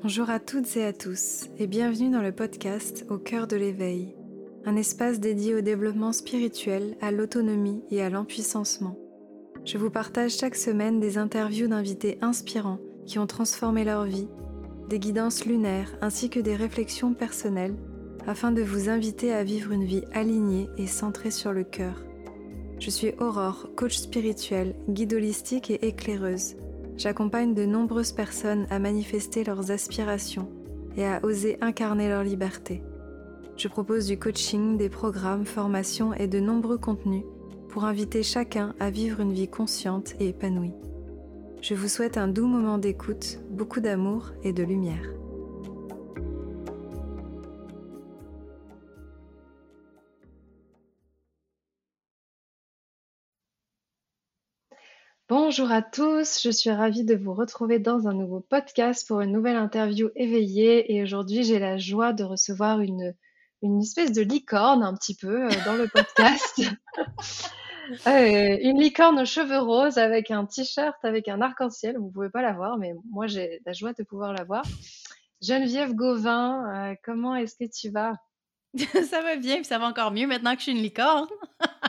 Bonjour à toutes et à tous et bienvenue dans le podcast Au cœur de l'éveil, un espace dédié au développement spirituel, à l'autonomie et à l'empuissancement. Je vous partage chaque semaine des interviews d'invités inspirants qui ont transformé leur vie, des guidances lunaires ainsi que des réflexions personnelles afin de vous inviter à vivre une vie alignée et centrée sur le cœur. Je suis Aurore, coach spirituel, guide holistique et éclaireuse. J'accompagne de nombreuses personnes à manifester leurs aspirations et à oser incarner leur liberté. Je propose du coaching, des programmes, formations et de nombreux contenus pour inviter chacun à vivre une vie consciente et épanouie. Je vous souhaite un doux moment d'écoute, beaucoup d'amour et de lumière. Bonjour à tous, je suis ravie de vous retrouver dans un nouveau podcast pour une nouvelle interview éveillée et aujourd'hui j'ai la joie de recevoir une, une espèce de licorne un petit peu euh, dans le podcast. Euh, une licorne aux cheveux roses avec un t-shirt avec un arc-en-ciel, vous pouvez pas la voir mais moi j'ai la joie de pouvoir la voir. Geneviève Gauvin, euh, comment est-ce que tu vas? Ça va bien, puis ça va encore mieux maintenant que je suis une licorne.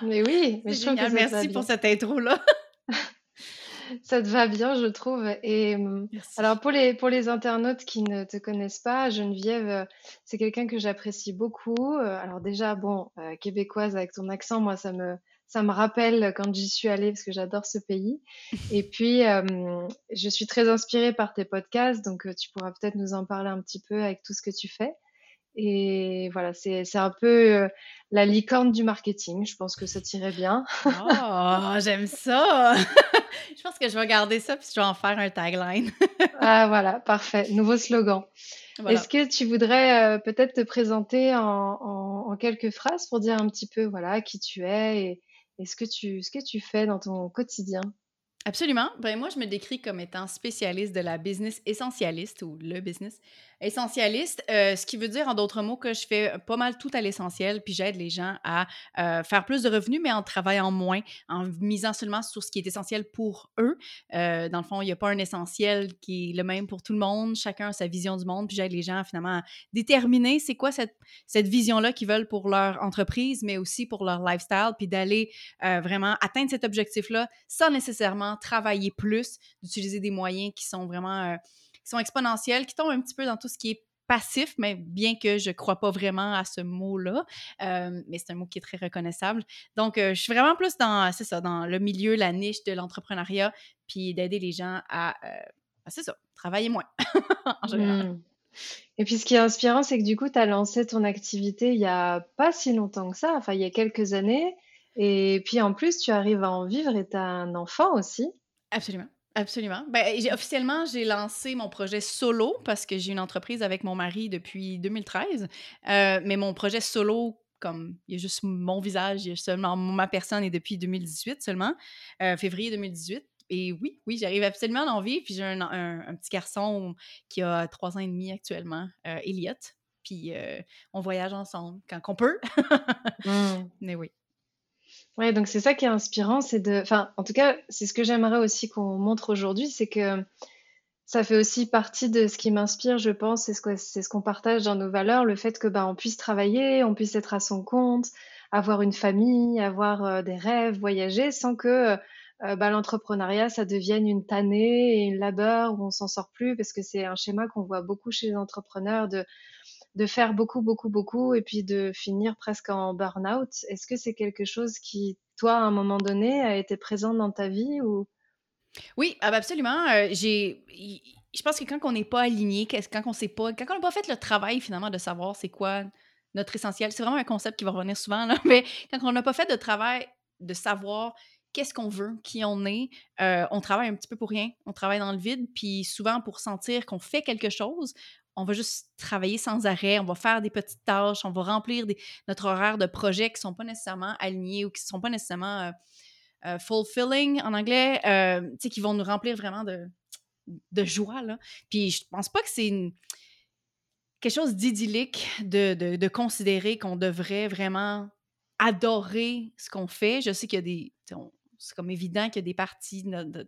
Mais oui, mais je que ça merci pour cette intro-là. Ça te va bien, je trouve. Et Merci. alors pour les pour les internautes qui ne te connaissent pas, Geneviève, euh, c'est quelqu'un que j'apprécie beaucoup. Euh, Alors déjà, bon, euh, québécoise avec ton accent, moi ça me ça me rappelle quand j'y suis allée parce que j'adore ce pays. Et puis euh, je suis très inspirée par tes podcasts, donc euh, tu pourras peut-être nous en parler un petit peu avec tout ce que tu fais. Et voilà, c'est un peu euh, la licorne du marketing. Je pense que ça t'irait bien. Oh, j'aime ça. Je pense que je vais garder ça, puis je vais en faire un tagline. Ah voilà, parfait. Nouveau slogan. Voilà. Est-ce que tu voudrais euh, peut-être te présenter en, en- en quelques phrases pour dire un petit peu voilà qui tu es et, et ce que tu ce que tu fais dans ton quotidien? Absolument. Ben moi, je me décris comme étant spécialiste de la business essentialiste ou le business essentialiste, euh, ce qui veut dire en d'autres mots que je fais pas mal tout à l'essentiel, puis j'aide les gens à euh, faire plus de revenus, mais en travaillant moins, en misant seulement sur ce qui est essentiel pour eux. Euh, dans le fond, il n'y a pas un essentiel qui est le même pour tout le monde. Chacun a sa vision du monde, puis j'aide les gens finalement à déterminer c'est quoi cette, cette vision-là qu'ils veulent pour leur entreprise, mais aussi pour leur lifestyle, puis d'aller vraiment atteindre cet objectif-là sans nécessairement travailler plus, d'utiliser des moyens qui sont vraiment qui sont exponentiels, qui tombent un petit peu dans tout ce qui est passif, mais bien que je ne crois pas vraiment à ce mot-là, euh, mais c'est un mot qui est très reconnaissable. Donc, euh, je suis vraiment plus dans, c'est ça, dans le milieu, la niche de l'entrepreneuriat, puis d'aider les gens à, euh, c'est ça, travailler moins en général. Hmm. Et puis ce qui est inspirant, c'est que du coup, tu as lancé ton activité il y a pas si longtemps que ça, enfin il y a quelques années. Et puis en plus, tu arrives à en vivre et tu as un enfant aussi. Absolument. Absolument. Ben, officiellement, j'ai lancé mon projet solo parce que j'ai une entreprise avec mon mari depuis 2013. Euh, mais mon projet solo, comme il y a juste mon visage, il y a seulement ma personne et depuis 2018 seulement, euh, février 2018. Et oui, oui, j'arrive absolument à en vivre. Puis j'ai un, un- un petit garçon qui a trois ans et demi actuellement, euh, Elliot. Puis euh, on voyage ensemble quand on peut. Hmm. mais oui. Ouais, donc c'est ça qui est inspirant, c'est de, enfin, en tout cas, c'est ce que j'aimerais aussi qu'on montre aujourd'hui, c'est que ça fait aussi partie de ce qui m'inspire, je pense, c'est ce qu'on partage dans nos valeurs, le fait que bah, on puisse travailler, on puisse être à son compte, avoir une famille, avoir euh, des rêves, voyager, sans que euh, bah, l'entrepreneuriat ça devienne une tannée et une labeur où on s'en sort plus, parce que c'est un schéma qu'on voit beaucoup chez les entrepreneurs de de faire beaucoup, beaucoup, beaucoup et puis de finir presque en burn-out. Est-ce que c'est quelque chose qui, toi, à un moment donné, a été présent dans ta vie ou... Oui, ah ben absolument. euh, je pense que quand on n'est pas aligné, quand on sait pas, quand on n'a pas fait le travail finalement de savoir c'est quoi notre essentiel, c'est vraiment un concept qui va revenir souvent mais quand on n'a pas fait de travail de savoir qu'est-ce qu'on veut, qui on est, euh, on travaille un petit peu pour rien, on travaille dans le vide, puis souvent pour sentir qu'on fait quelque chose, on va juste travailler sans arrêt, on va faire des petites tâches, on va remplir notre horaire de projets qui sont pas nécessairement alignés ou qui sont pas nécessairement euh, euh, fulfilling en anglais, euh, tu sais, qui vont nous remplir vraiment de, joie. Là. Puis je pense pas que c'est quelque chose d'idyllique de, considérer qu'on devrait vraiment adorer ce qu'on fait. Je sais qu'il y a des. C'est comme évident qu'il y a des parties de,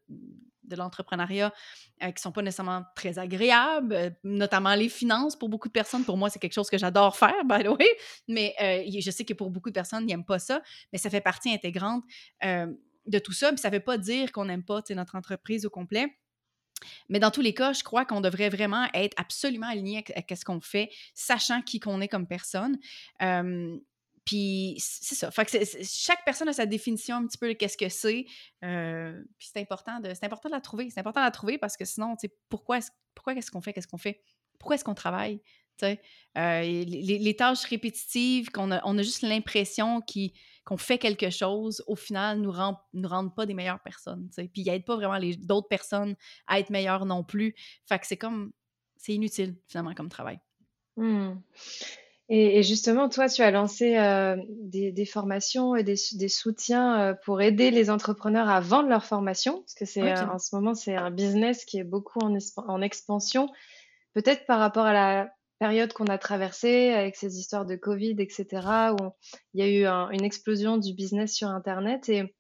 l'entrepreneuriat qui ne sont pas nécessairement très agréables, notamment les finances pour beaucoup de personnes. Pour moi, c'est quelque chose que j'adore faire, by the way, mais je sais que pour beaucoup de personnes, ils n'aiment pas ça, mais ça fait partie intégrante de tout ça. Puis ça ne veut pas dire qu'on n'aime pas notre entreprise au complet. Mais dans tous les cas, je crois qu'on devrait vraiment être absolument aligné avec, ce qu'on fait, sachant qui qu'on est comme personne. Puis c'est ça. Que chaque personne a sa définition un petit peu de qu'est-ce que c'est. puis c'est important, de, important de la trouver. C'est important de la trouver parce que sinon, pourquoi, pourquoi qu'est-ce qu'on fait, qu'est-ce qu'on fait? Pourquoi est-ce qu'on travaille? Euh, les, tâches répétitives, qu'on a, on a juste l'impression qu'on fait quelque chose, au final, nous, rend, nous rendent pas des meilleures personnes. Puis ils n'aident pas vraiment les d'autres personnes à être meilleures non plus. Fait que c'est comme, c'est inutile finalement comme travail. Mmh. Et, justement, toi, tu as lancé euh, des, formations et des, soutiens euh, pour aider les entrepreneurs à vendre leurs formations, parce que c'est en ce moment, c'est un business qui est beaucoup en, en expansion. Peut-être par rapport à la période qu'on a traversée avec ces histoires de Covid, etc., où il y a eu une explosion du business sur Internet. Et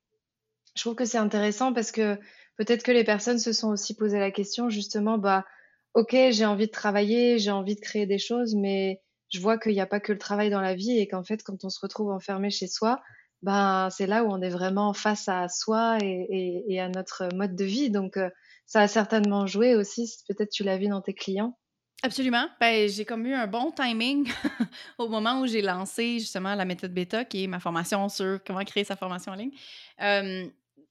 je trouve que c'est intéressant parce que peut-être que les personnes se sont aussi posé la question, justement, bah, ok, j'ai envie de travailler, j'ai envie de créer des choses, mais je vois qu'il n'y a pas que le travail dans la vie et qu'en fait, quand on se retrouve enfermé chez soi, ben, c'est là où on est vraiment face à soi et, à notre mode de vie. Donc, euh, ça a certainement joué aussi. Peut-être tu l'as vu dans tes clients. Absolument. Ben, j'ai comme eu un bon timing au moment où j'ai lancé justement la méthode bêta, qui est ma formation sur comment créer sa formation en ligne.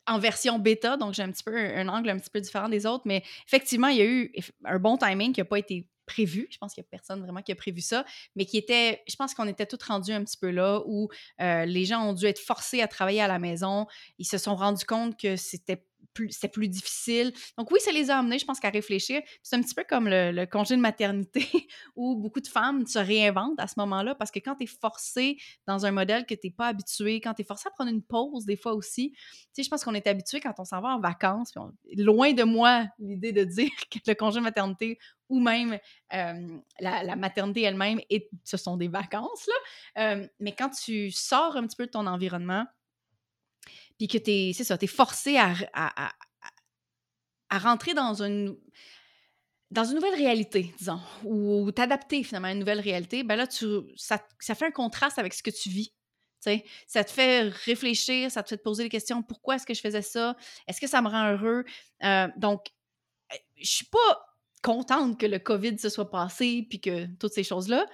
en version bêta, donc j'ai un petit peu un, angle un petit peu différent des autres, mais effectivement, il y a eu un bon timing qui n'a pas été prévu. Je pense qu'il n'y a personne vraiment qui a prévu ça, mais qui était, je pense qu'on était tous rendus un petit peu là où les gens ont dû être forcés à travailler à la maison. Ils se sont rendus compte que c'était c'était plus difficile. Donc oui, ça les a amenés, je pense, qu'à réfléchir. C'est un petit peu comme le, congé de maternité où beaucoup de femmes se réinventent à ce moment-là parce que quand tu es forcé dans un modèle que tu n'es pas habitué, quand tu es forcé à prendre une pause des fois aussi, tu sais, je pense qu'on est habitué quand on s'en va en vacances. loin de moi l'idée de dire que le congé de maternité ou même la, maternité elle-même, ce sont des vacances, là. mais quand tu sors un petit peu de ton environnement, puis que tu es, c'est ça, forcé à, à, rentrer dans une, dans une nouvelle réalité, disons, ou t'adapter finalement à une nouvelle réalité, ben là, tu, ça, ça fait un contraste avec ce que tu vis. ça te fait réfléchir, ça te fait te poser des questions. Pourquoi est-ce que je faisais ça? Est-ce que ça me rend heureux? Euh, donc, je suis pas contente que le COVID se soit passé puis que toutes ces choses-là.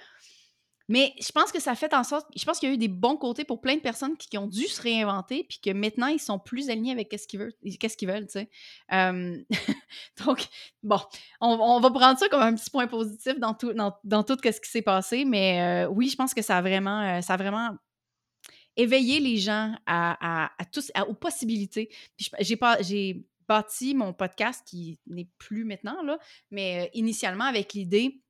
Mais je pense que ça fait en sorte, je pense qu'il y a eu des bons côtés pour plein de personnes qui, ont dû se réinventer, puis que maintenant, ils sont plus alignés avec ce qu'ils veulent, qu'est-ce qu'ils veulent, tu sais. donc, bon, on, va prendre ça comme un petit point positif dans tout, dans, tout ce qui s'est passé, mais euh, oui, je pense que ça a vraiment, euh, ça vraiment éveillé les gens à, tous, aux possibilités. J'ai j'ai bâti mon podcast qui n'est plus maintenant, là, mais euh, initialement avec l'idée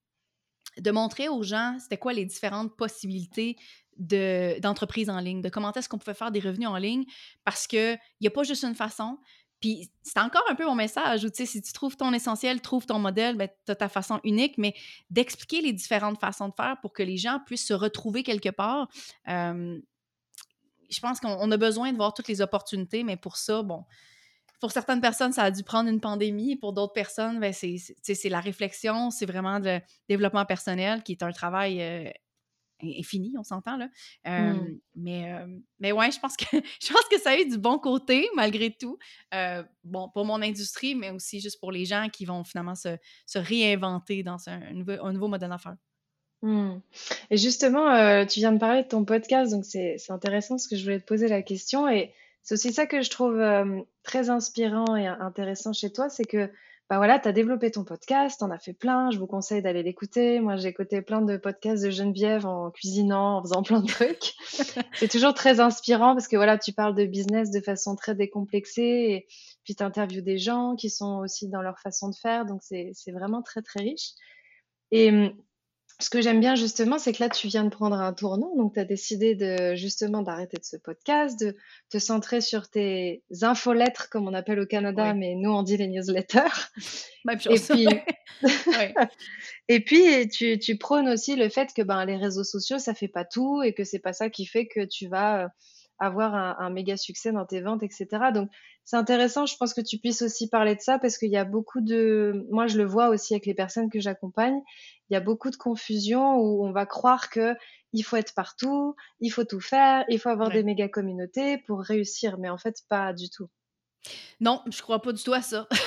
de montrer aux gens c'était quoi les différentes possibilités d'entreprise en ligne, de comment est-ce qu'on pouvait faire des revenus en ligne, parce qu'il n'y a pas juste une façon. Puis c'est encore un peu mon message, où, si tu trouves ton essentiel, trouve ton modèle, ben, tu as ta façon unique, mais d'expliquer les différentes façons de faire pour que les gens puissent se retrouver quelque part. je pense qu'on a besoin de voir toutes les opportunités, mais pour ça, bon, pour certaines personnes, ça a dû prendre une pandémie. Pour d'autres personnes, ben, c'est la réflexion, c'est vraiment le développement personnel qui est un travail euh, infini, on s'entend là. Mmh. mais, mais ouais, je pense, que, je pense que ça a eu du bon côté, malgré tout. bon, pour mon industrie, mais aussi juste pour les gens qui vont finalement se, réinventer dans un, nouveau, nouveau modèle d'affaires. Mmh. Et justement, tu viens de parler de ton podcast, donc c'est intéressant parce que je voulais te poser la question. Et c'est aussi ça que je trouve très inspirant et intéressant chez toi, c'est que bah voilà, tu as développé ton podcast, on as fait plein, je vous conseille d'aller l'écouter. Moi, j'ai écouté plein de podcasts de Geneviève en cuisinant, en faisant plein de trucs. c'est toujours très inspirant parce que voilà, tu parles de business de façon très décomplexée et puis tu interviews des gens qui sont aussi dans leur façon de faire, donc c'est vraiment très très riche. Et ce que j'aime bien justement, c'est que là, tu viens de prendre un tournant, donc tu as décidé de justement d'arrêter de ce podcast, de te centrer sur tes infolettres, comme on appelle au Canada, mais nous on dit les newsletters. Même chose. Et puis, et puis tu, tu, prônes aussi le fait que ben, les réseaux sociaux, ça fait pas tout et que c'est pas ça qui fait que tu vas avoir un, méga succès dans tes ventes, etc. Donc, c'est intéressant, je pense que tu puisses aussi parler de ça parce qu'il y a beaucoup de, moi je le vois aussi avec les personnes que j'accompagne, il y a beaucoup de confusion où on va croire que il faut être partout, il faut tout faire, il faut avoir des méga communautés pour réussir, mais en fait pas du tout. Non, je crois pas du tout à ça.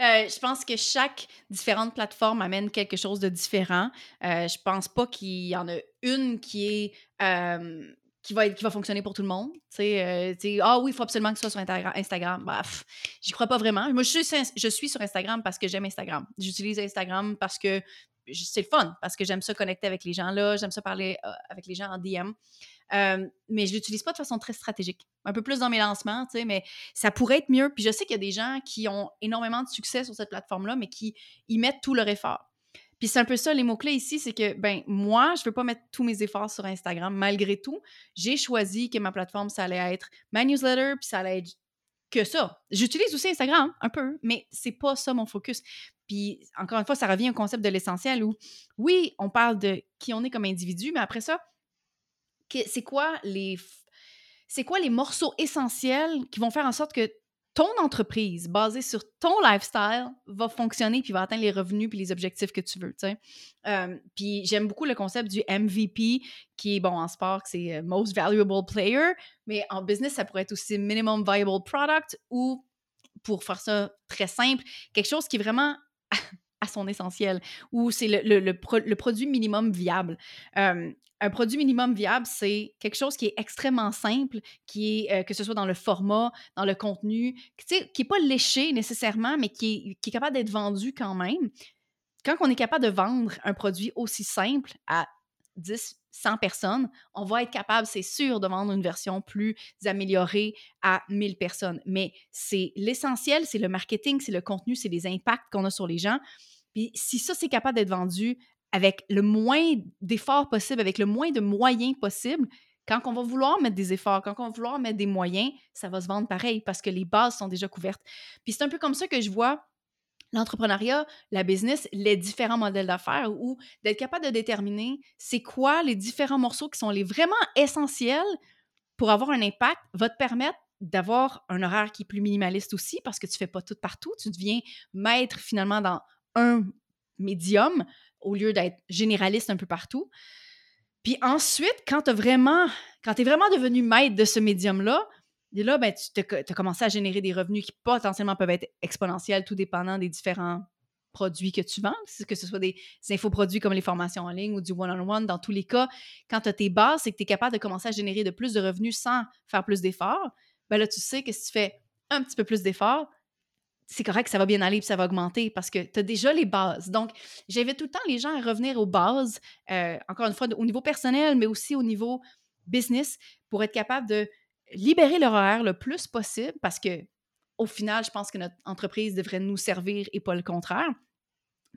Euh, je pense que chaque différente plateforme amène quelque chose de différent. Euh, je pense pas qu'il y en a une qui est euh, qui va, qui va fonctionner pour tout le monde. Euh, ah oui, il faut absolument que ce soit sur Instagram. Bah, j'y crois pas vraiment. Moi, je suis, je suis sur Instagram parce que j'aime Instagram. J'utilise Instagram parce que c'est le fun, parce que j'aime ça connecter avec les gens là, j'aime ça parler avec les gens en DM. Euh, mais je l'utilise pas de façon très stratégique. Un peu plus dans mes lancements, tu sais, mais ça pourrait être mieux. Puis je sais qu'il y a des gens qui ont énormément de succès sur cette plateforme-là, mais qui y mettent tout leur effort. Puis c'est un peu ça, les mots-clés ici, c'est que, ben, moi, je veux pas mettre tous mes efforts sur Instagram. Malgré tout, j'ai choisi que ma plateforme, ça allait être ma newsletter, puis ça allait être que ça. J'utilise aussi Instagram, un peu, mais c'est pas ça mon focus. Puis, encore une fois, ça revient au concept de l'essentiel où, oui, on parle de qui on est comme individu, mais après ça, c'est quoi les c'est quoi les morceaux essentiels qui vont faire en sorte que ton entreprise basée sur ton lifestyle va fonctionner puis va atteindre les revenus puis les objectifs que tu veux, puis j'aime beaucoup le concept du MVP qui est, bon, en sport, c'est euh, Most Valuable Player, mais en business, ça pourrait être aussi Minimum Viable Product ou, pour faire ça très simple, quelque chose qui est vraiment à son essentiel, ou c'est le, le, le, produit minimum viable. Un produit minimum viable, c'est quelque chose qui est extrêmement simple, qui est, euh, que ce soit dans le format, dans le contenu, qui n'est pas léché nécessairement, mais qui est, qui est capable d'être vendu quand même. Quand on est capable de vendre un produit aussi simple à 10, 100 personnes, on va être capable, c'est sûr, de vendre une version plus améliorée à 1000 personnes. Mais c'est l'essentiel, c'est le marketing, c'est le contenu, c'est les impacts qu'on a sur les gens. Puis si ça, c'est capable d'être vendu avec le moins d'efforts possible, avec le moins de moyens possible, quand on va vouloir mettre des efforts, quand on va vouloir mettre des moyens, ça va se vendre pareil parce que les bases sont déjà couvertes. Puis c'est un peu comme ça que je vois l'entrepreneuriat, la business, les différents modèles d'affaires ou d'être capable de déterminer c'est quoi les différents morceaux qui sont les vraiment essentiels pour avoir un impact va te permettre d'avoir un horaire qui est plus minimaliste aussi parce que tu fais pas tout partout, tu deviens maître finalement dans un médium au lieu d'être généraliste un peu partout. Puis ensuite, quand tu vraiment, quand es vraiment devenu maître de ce médium-là, et là, ben, tu as commencé à générer des revenus qui potentiellement peuvent être exponentiels, tout dépendant des différents produits que tu vends, que ce soit des, infoproduits comme les formations en ligne ou du one-on-one. Dans tous les cas, quand tu as tes bases, c'est que tu es capable de commencer à générer de plus de revenus sans faire plus d'efforts. Ben là, tu sais que si tu fais un petit peu plus d'efforts, c'est correct, ça va bien aller puis ça va augmenter parce que tu as déjà les bases. Donc, j'invite tout le temps les gens à revenir aux bases, euh, encore une fois, au niveau personnel, mais aussi au niveau business, pour être capable de libérer leur horaire le plus possible parce que, au final, je pense que notre entreprise devrait nous servir et pas le contraire.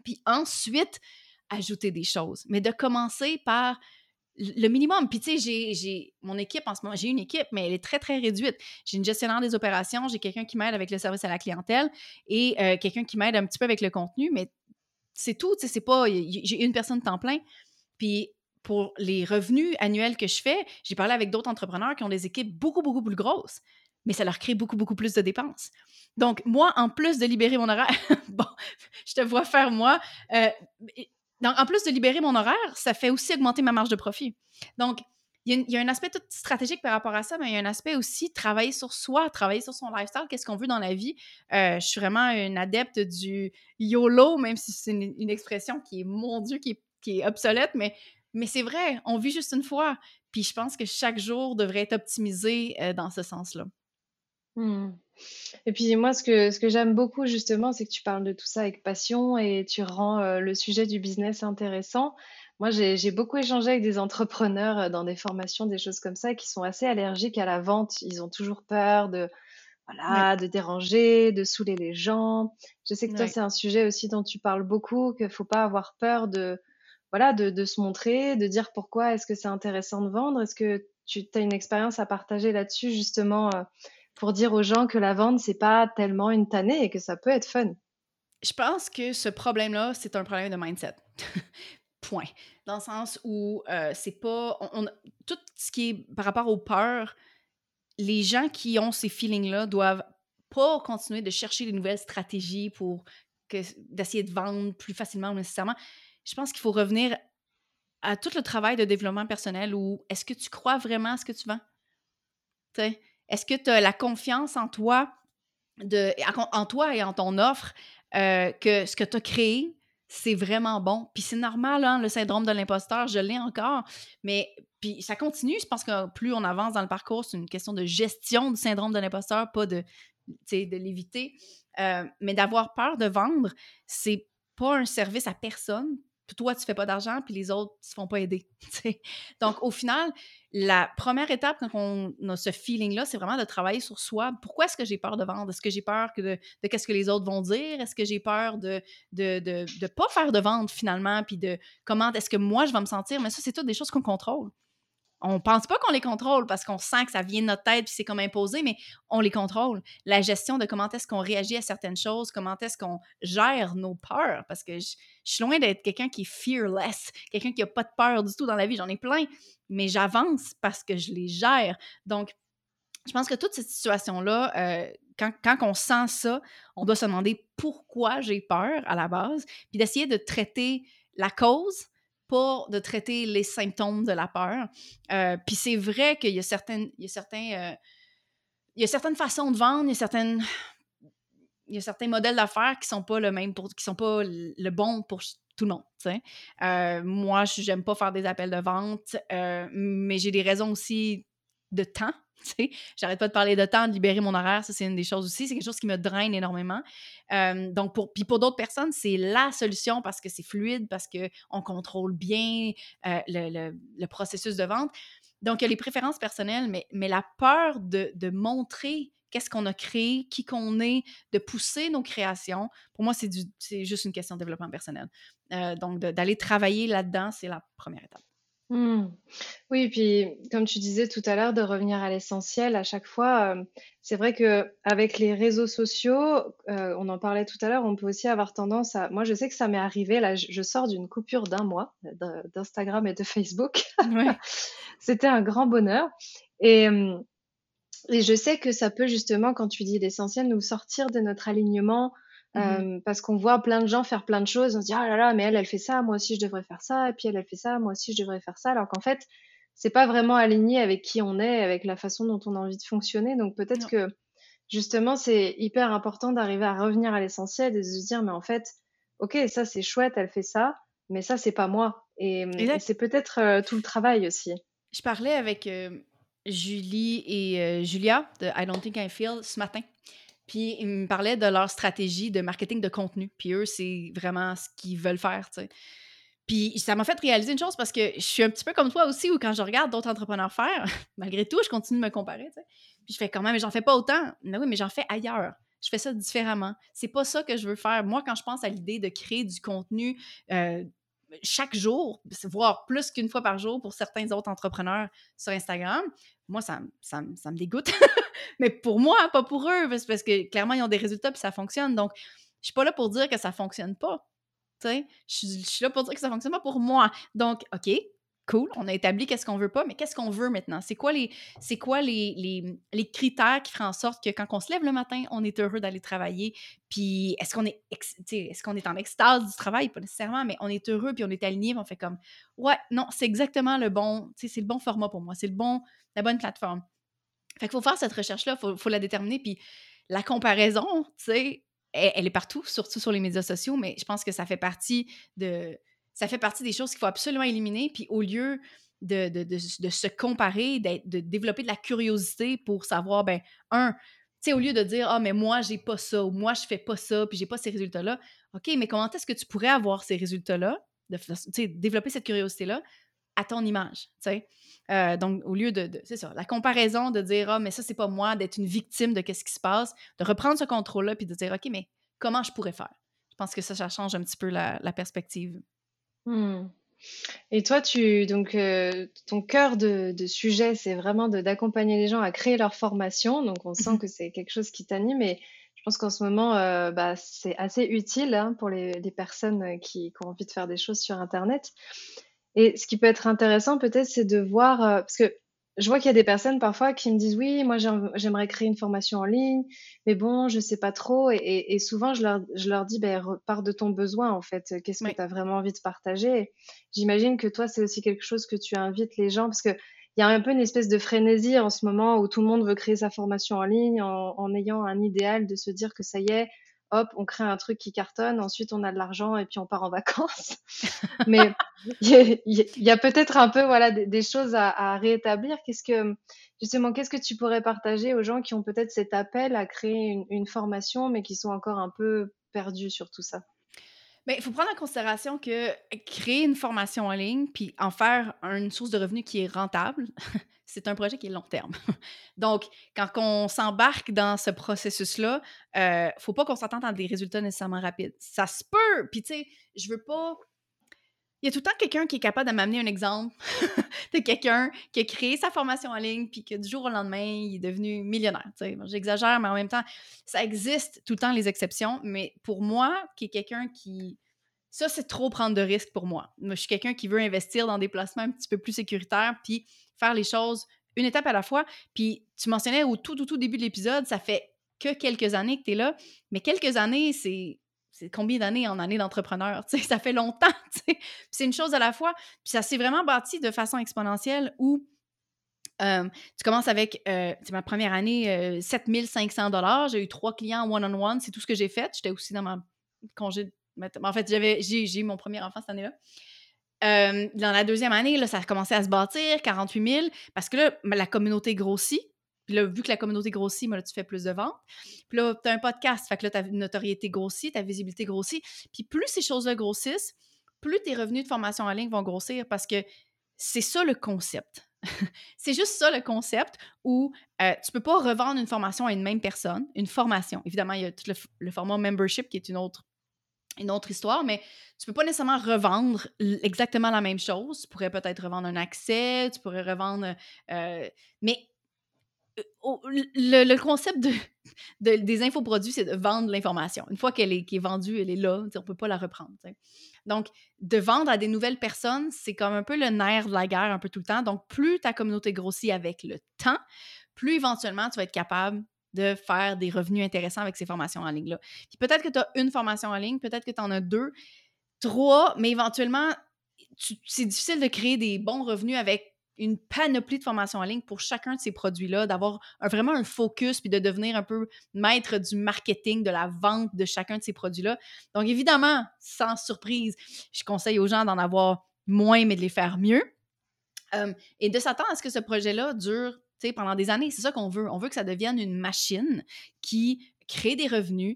Puis ensuite, ajouter des choses. Mais de commencer par le minimum. Puis, tu sais, j'ai mon équipe en ce moment, j'ai une équipe, mais elle est très, très réduite. J'ai une gestionnaire des opérations, j'ai quelqu'un qui m'aide avec le service à la clientèle et euh, quelqu'un qui m'aide un petit peu avec le contenu, mais c'est tout, tu sais, c'est pas. J'ai une personne temps plein. Puis, pour les revenus annuels que je fais, j'ai parlé avec d'autres entrepreneurs qui ont des équipes beaucoup, beaucoup plus grosses, mais ça leur crée beaucoup, beaucoup plus de dépenses. Donc, moi, en plus de libérer mon horaire, bon, je te vois faire moi, euh, donc, en plus de libérer mon horaire, ça fait aussi augmenter ma marge de profit. Donc, il y, a un aspect tout stratégique par rapport à ça, mais il y a un aspect aussi travailler sur soi, travailler sur son lifestyle, qu'est-ce qu'on veut dans la vie. Euh, je suis vraiment une adepte du YOLO, même si c'est une, expression qui est, mon Dieu, qui est, obsolète, mais, mais c'est vrai, on vit juste une fois. Puis je pense que chaque jour devrait être optimisé euh, dans ce sens-là. Mmh. Et puis moi, ce que, ce que j'aime beaucoup justement, c'est que tu parles de tout ça avec passion et tu rends euh, le sujet du business intéressant. Moi, j'ai beaucoup échangé avec des entrepreneurs euh, dans des formations, des choses comme ça, qui sont assez allergiques à la vente. Ils ont toujours peur de, voilà, de déranger, de saouler les gens. Je sais que toi, c'est un sujet aussi dont tu parles beaucoup, qu'il faut pas avoir peur de, voilà, de, se montrer, de dire pourquoi est-ce que c'est intéressant de vendre. Est-ce que tu as une expérience à partager là-dessus, justement euh, pour dire aux gens que la vente, c'est pas tellement une tannée et que ça peut être fun? Je pense que ce problème-là, c'est un problème de mindset. Point. Dans le sens où euh, c'est pas. Tout ce qui est par rapport aux peurs, les gens qui ont ces feelings-là doivent pas continuer de chercher des nouvelles stratégies pour d'essayer de vendre plus facilement nécessairement. Je pense qu'il faut revenir à tout le travail de développement personnel où est-ce que tu crois vraiment à ce que tu vends? Est-ce que tu as la confiance en toi, de, en toi et en ton offre, euh, que ce que tu as créé, c'est vraiment bon? Puis c'est normal, hein, le syndrome de l'imposteur, je l'ai encore, mais puis ça continue. Je pense que plus on avance dans le parcours, c'est une question de gestion du syndrome de l'imposteur, pas de, de l'éviter. Euh, mais d'avoir peur de vendre, c'est pas un service à personne. Toi, tu fais pas d'argent, puis les autres ne se font pas aider. Donc, au final, la première étape quand on a ce feeling-là, c'est vraiment de travailler sur soi. Pourquoi est-ce que j'ai peur de vendre? Est-ce que j'ai peur de, de qu'est-ce que les autres vont dire? Est-ce que j'ai peur de ne de, de, pas faire de vente finalement? Puis de comment est-ce que moi, je vais me sentir? Mais ça, c'est toutes des choses qu'on contrôle on pense pas qu'on les contrôle parce qu'on sent que ça vient de notre tête puis c'est comme imposé, mais on les contrôle. La gestion de comment est-ce qu'on réagit à certaines choses, comment est-ce qu'on gère nos peurs, parce que je, suis loin d'être quelqu'un qui est fearless, quelqu'un qui a pas de peur du tout dans la vie. J'en ai plein, mais j'avance parce que je les gère. Donc, je pense que toute cette situation-là, euh, quand, quand, on sent ça, on doit se demander pourquoi j'ai peur à la base, puis d'essayer de traiter la cause de traiter les symptômes de la peur. Euh, puis c'est vrai qu'il y a certaines, il y a certains, euh, il y a certaines façons de vendre, il y a certaines, il y a certains modèles d'affaires qui sont pas le même pour, qui sont pas le bon pour tout le monde. Euh, moi, je n'aime pas faire des appels de vente, mais j'ai des raisons aussi de temps J'arrête pas de parler de temps, de libérer mon horaire, ça c'est une des choses aussi. C'est quelque chose qui me draine énormément. donc, pour, puis pour d'autres personnes, c'est la solution parce que c'est fluide, parce qu'on contrôle bien euh, le, processus de vente. Donc, il y a les préférences personnelles, mais, mais la peur de, de montrer qu'est-ce qu'on a créé, qui qu'on est, de pousser nos créations, pour moi, c'est juste une question de développement personnel. Euh, donc, d'aller travailler là-dedans, c'est la première étape. Mmh. Oui, puis comme tu disais tout à l'heure, de revenir à l'essentiel à chaque fois, c'est vrai qu'avec les réseaux sociaux, on en parlait tout à l'heure, on peut aussi avoir tendance à moi je sais que ça m'est arrivé, là je sors d'une coupure d'un mois d'Instagram et de Facebook. C'était un grand bonheur et et je sais que ça peut justement, quand tu dis l'essentiel, nous sortir de notre alignement, Mmh parce qu'on voit plein de gens faire plein de choses, on se dit ah là là, mais elle, elle fait ça, moi aussi je devrais faire ça, et puis elle, elle fait ça, moi aussi je devrais faire ça, alors qu'en fait, c'est pas vraiment aligné avec qui on est, avec la façon dont on a envie de fonctionner. Donc peut-être que justement, c'est hyper important d'arriver à revenir à l'essentiel et de se dire mais en fait, ok, ça c'est chouette, elle fait ça, mais ça c'est pas moi. Et, mmh, c'est peut-être tout le travail aussi. Je parlais avec Julie et Julia de I Don't Think I Feel ce matin. Puis ils me parlaient de leur stratégie de marketing de contenu. Puis eux, c'est vraiment ce qu'ils veulent faire. Puis ça m'a fait réaliser une chose parce que je suis un petit peu comme toi aussi, où quand je regarde d'autres entrepreneurs faire, malgré tout, je continue de me comparer. Puis je fais quand même, mais j'en fais pas autant. Mais oui, mais j'en fais ailleurs. Je fais ça différemment. C'est pas ça que je veux faire. Moi, quand je pense à l'idée de créer du contenu euh, chaque jour, voire plus qu'une fois par jour pour certains autres entrepreneurs sur Instagram, moi, ça, ça, me dégoûte. Mais pour moi, pas pour eux, parce que clairement, ils ont des résultats et ça fonctionne. Donc, je suis pas là pour dire que ça fonctionne pas. Je suis là pour dire que ça fonctionne pas pour moi. Donc, OK, cool, on a établi qu'est-ce qu'on veut pas, mais qu'est-ce qu'on veut maintenant? C'est quoi, les, c'est quoi les, les, critères qui font en sorte que quand on se lève le matin, on est heureux d'aller travailler? Puis est-ce qu'on est, est-ce qu'on est en extase du travail? Pas nécessairement, mais on est heureux, puis on est aligné, on fait comme, ouais, non, c'est exactement le bon, c'est le bon format pour moi, c'est le bon, la bonne plateforme. Fait qu'il faut faire cette recherche-là, il faut, la déterminer, puis la comparaison, tu sais, elle, est partout, surtout sur les médias sociaux, mais je pense que ça fait partie de ça fait partie des choses qu'il faut absolument éliminer. Puis au lieu de, de, se comparer, de développer de la curiosité pour savoir, ben, un, tu sais, au lieu de dire, ah, mais moi, j'ai pas ça, ou moi, je fais pas ça, puis j'ai pas ces résultats-là, OK, mais comment est-ce que tu pourrais avoir ces résultats-là, de, développer cette curiosité-là à ton image, tu sais? Euh, donc, au lieu de, c'est ça, la comparaison de dire, ah, mais ça, c'est pas moi, d'être une victime de qu'est-ce qui se passe, de reprendre ce contrôle-là, puis de dire, OK, mais comment je pourrais faire? Je pense que ça, ça change un petit peu la perspective. Mmh. Et toi, tu donc euh, ton cœur de, sujet, c'est vraiment d'accompagner les gens à créer leur formation. Donc, on sent mmh que c'est quelque chose qui t'anime. Et je pense qu'en ce moment, euh, bah, c'est assez utile hein, pour les, personnes qui, ont envie de faire des choses sur Internet. Et ce qui peut être intéressant, peut-être, c'est de voir, euh, parce que je vois qu'il y a des personnes parfois qui me disent oui, moi j'aimerais créer une formation en ligne, mais bon, je sais pas trop. Et, souvent, je leur, je leur dis, ben, repars de ton besoin en fait. Qu'est-ce que tu as vraiment envie de partager? J'imagine que toi, c'est aussi quelque chose que tu invites les gens parce que il y a un peu une espèce de frénésie en ce moment où tout le monde veut créer sa formation en ligne en, en ayant un idéal de se dire que ça y est, hop, on crée un truc qui cartonne, ensuite on a de l'argent et puis on part en vacances. Mais il y a, peut-être un peu voilà des, choses à, réétablir. Qu'est-ce que justement, qu'est-ce que tu pourrais partager aux gens qui ont peut-être cet appel à créer une, formation, mais qui sont encore un peu perdus sur tout ça? Mais il faut prendre en considération que créer une formation en ligne puis en faire une source de revenus qui est rentable, c'est un projet qui est long terme. Donc, quand on s'embarque dans ce processus-là, ne euh, faut pas qu'on s'attende à des résultats nécessairement rapides. Ça se peut, puis tu sais, je veux pas... Il y a tout le temps quelqu'un qui est capable de m'amener un exemple de quelqu'un qui a créé sa formation en ligne, puis que du jour au lendemain, il est devenu millionnaire. J'exagère, mais en même temps, ça existe tout le temps les exceptions. Mais pour moi, qui est quelqu'un qui ça, c'est trop prendre de risques pour moi. Moi, je suis quelqu'un qui veut investir dans des placements un petit peu plus sécuritaires, puis faire les choses une étape à la fois. Puis tu mentionnais au tout, tout, tout début de l'épisode, ça fait que quelques années que tu es là, mais quelques années, c'est c'est combien d'années en année d'entrepreneur? Ça fait longtemps. C'est une chose à la fois. Puis ça s'est vraiment bâti de façon exponentielle où tu commences avec, ma première année, 7500 euh, dollars. J'ai eu trois clients one-on-one. C'est tout ce que j'ai fait. J'étais aussi dans ma congé en fait, j'avais, j'ai, eu mon premier enfant cette année-là. Dans la deuxième année, là, ça a commencé à se bâtir, 48 000, parce que là, la communauté grossit. Puis là, vu que la communauté grossit, là, tu fais plus de ventes. Puis là, tu as un podcast, fait que là, ta notoriété grossit, ta visibilité grossit. Puis plus ces choses-là grossissent, plus tes revenus de formation en ligne vont grossir parce que c'est ça le concept. c'est juste ça le concept où euh, tu peux pas revendre une formation à une même personne, une formation. Évidemment, il y a tout le format membership qui est une autre une autre histoire, mais tu peux pas nécessairement revendre exactement la même chose. Tu pourrais peut-être revendre un accès, tu pourrais revendre. Euh, mais le, concept de, des infoproduits, c'est de vendre l'information. Une fois qu'elle est, est, vendue, elle est là, on peut pas la reprendre. Donc, de vendre à des nouvelles personnes, c'est comme un peu le nerf de la guerre un peu tout le temps. Donc, plus ta communauté grossit avec le temps, plus éventuellement tu vas être capable de faire des revenus intéressants avec ces formations en ligne-là. Puis peut-être que tu as une formation en ligne, peut-être que tu en as deux, trois, mais éventuellement, c'est difficile de créer des bons revenus avec une panoplie de formations en ligne pour chacun de ces produits-là, d'avoir vraiment un focus puis de devenir un peu maître du marketing, de la vente de chacun de ces produits-là. Donc, évidemment, sans surprise, je conseille aux gens d'en avoir moins, mais de les faire mieux. et de s'attendre à ce que ce projet-là dure pendant des années. C'est ça qu'on veut. On veut que ça devienne une machine qui crée des revenus.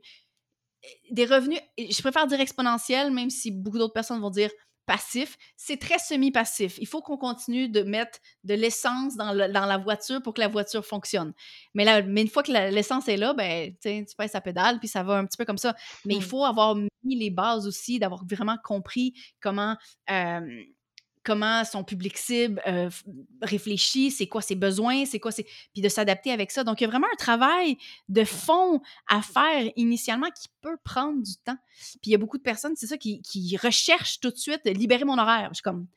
Des revenus, je préfère dire exponentiel, même si beaucoup d'autres personnes vont dire passif, c'est très semi-passif. Il faut qu'on continue de mettre de l'essence dans, la voiture pour que la voiture fonctionne. Mais, une fois que l'essence est là, ben, tu passes sa pédale, puis ça va un petit peu comme ça. Mais il mmh. faut avoir mis les bases aussi, d'avoir vraiment compris comment comment son public cible euh, réfléchit, c'est quoi ses besoins, c'est quoi ses... puis de s'adapter avec ça. Donc, il y a vraiment un travail de fond à faire initialement qui peut prendre du temps. Puis il y a beaucoup de personnes, c'est ça, qui, recherchent tout de suite libérer mon horaire. Je suis comme,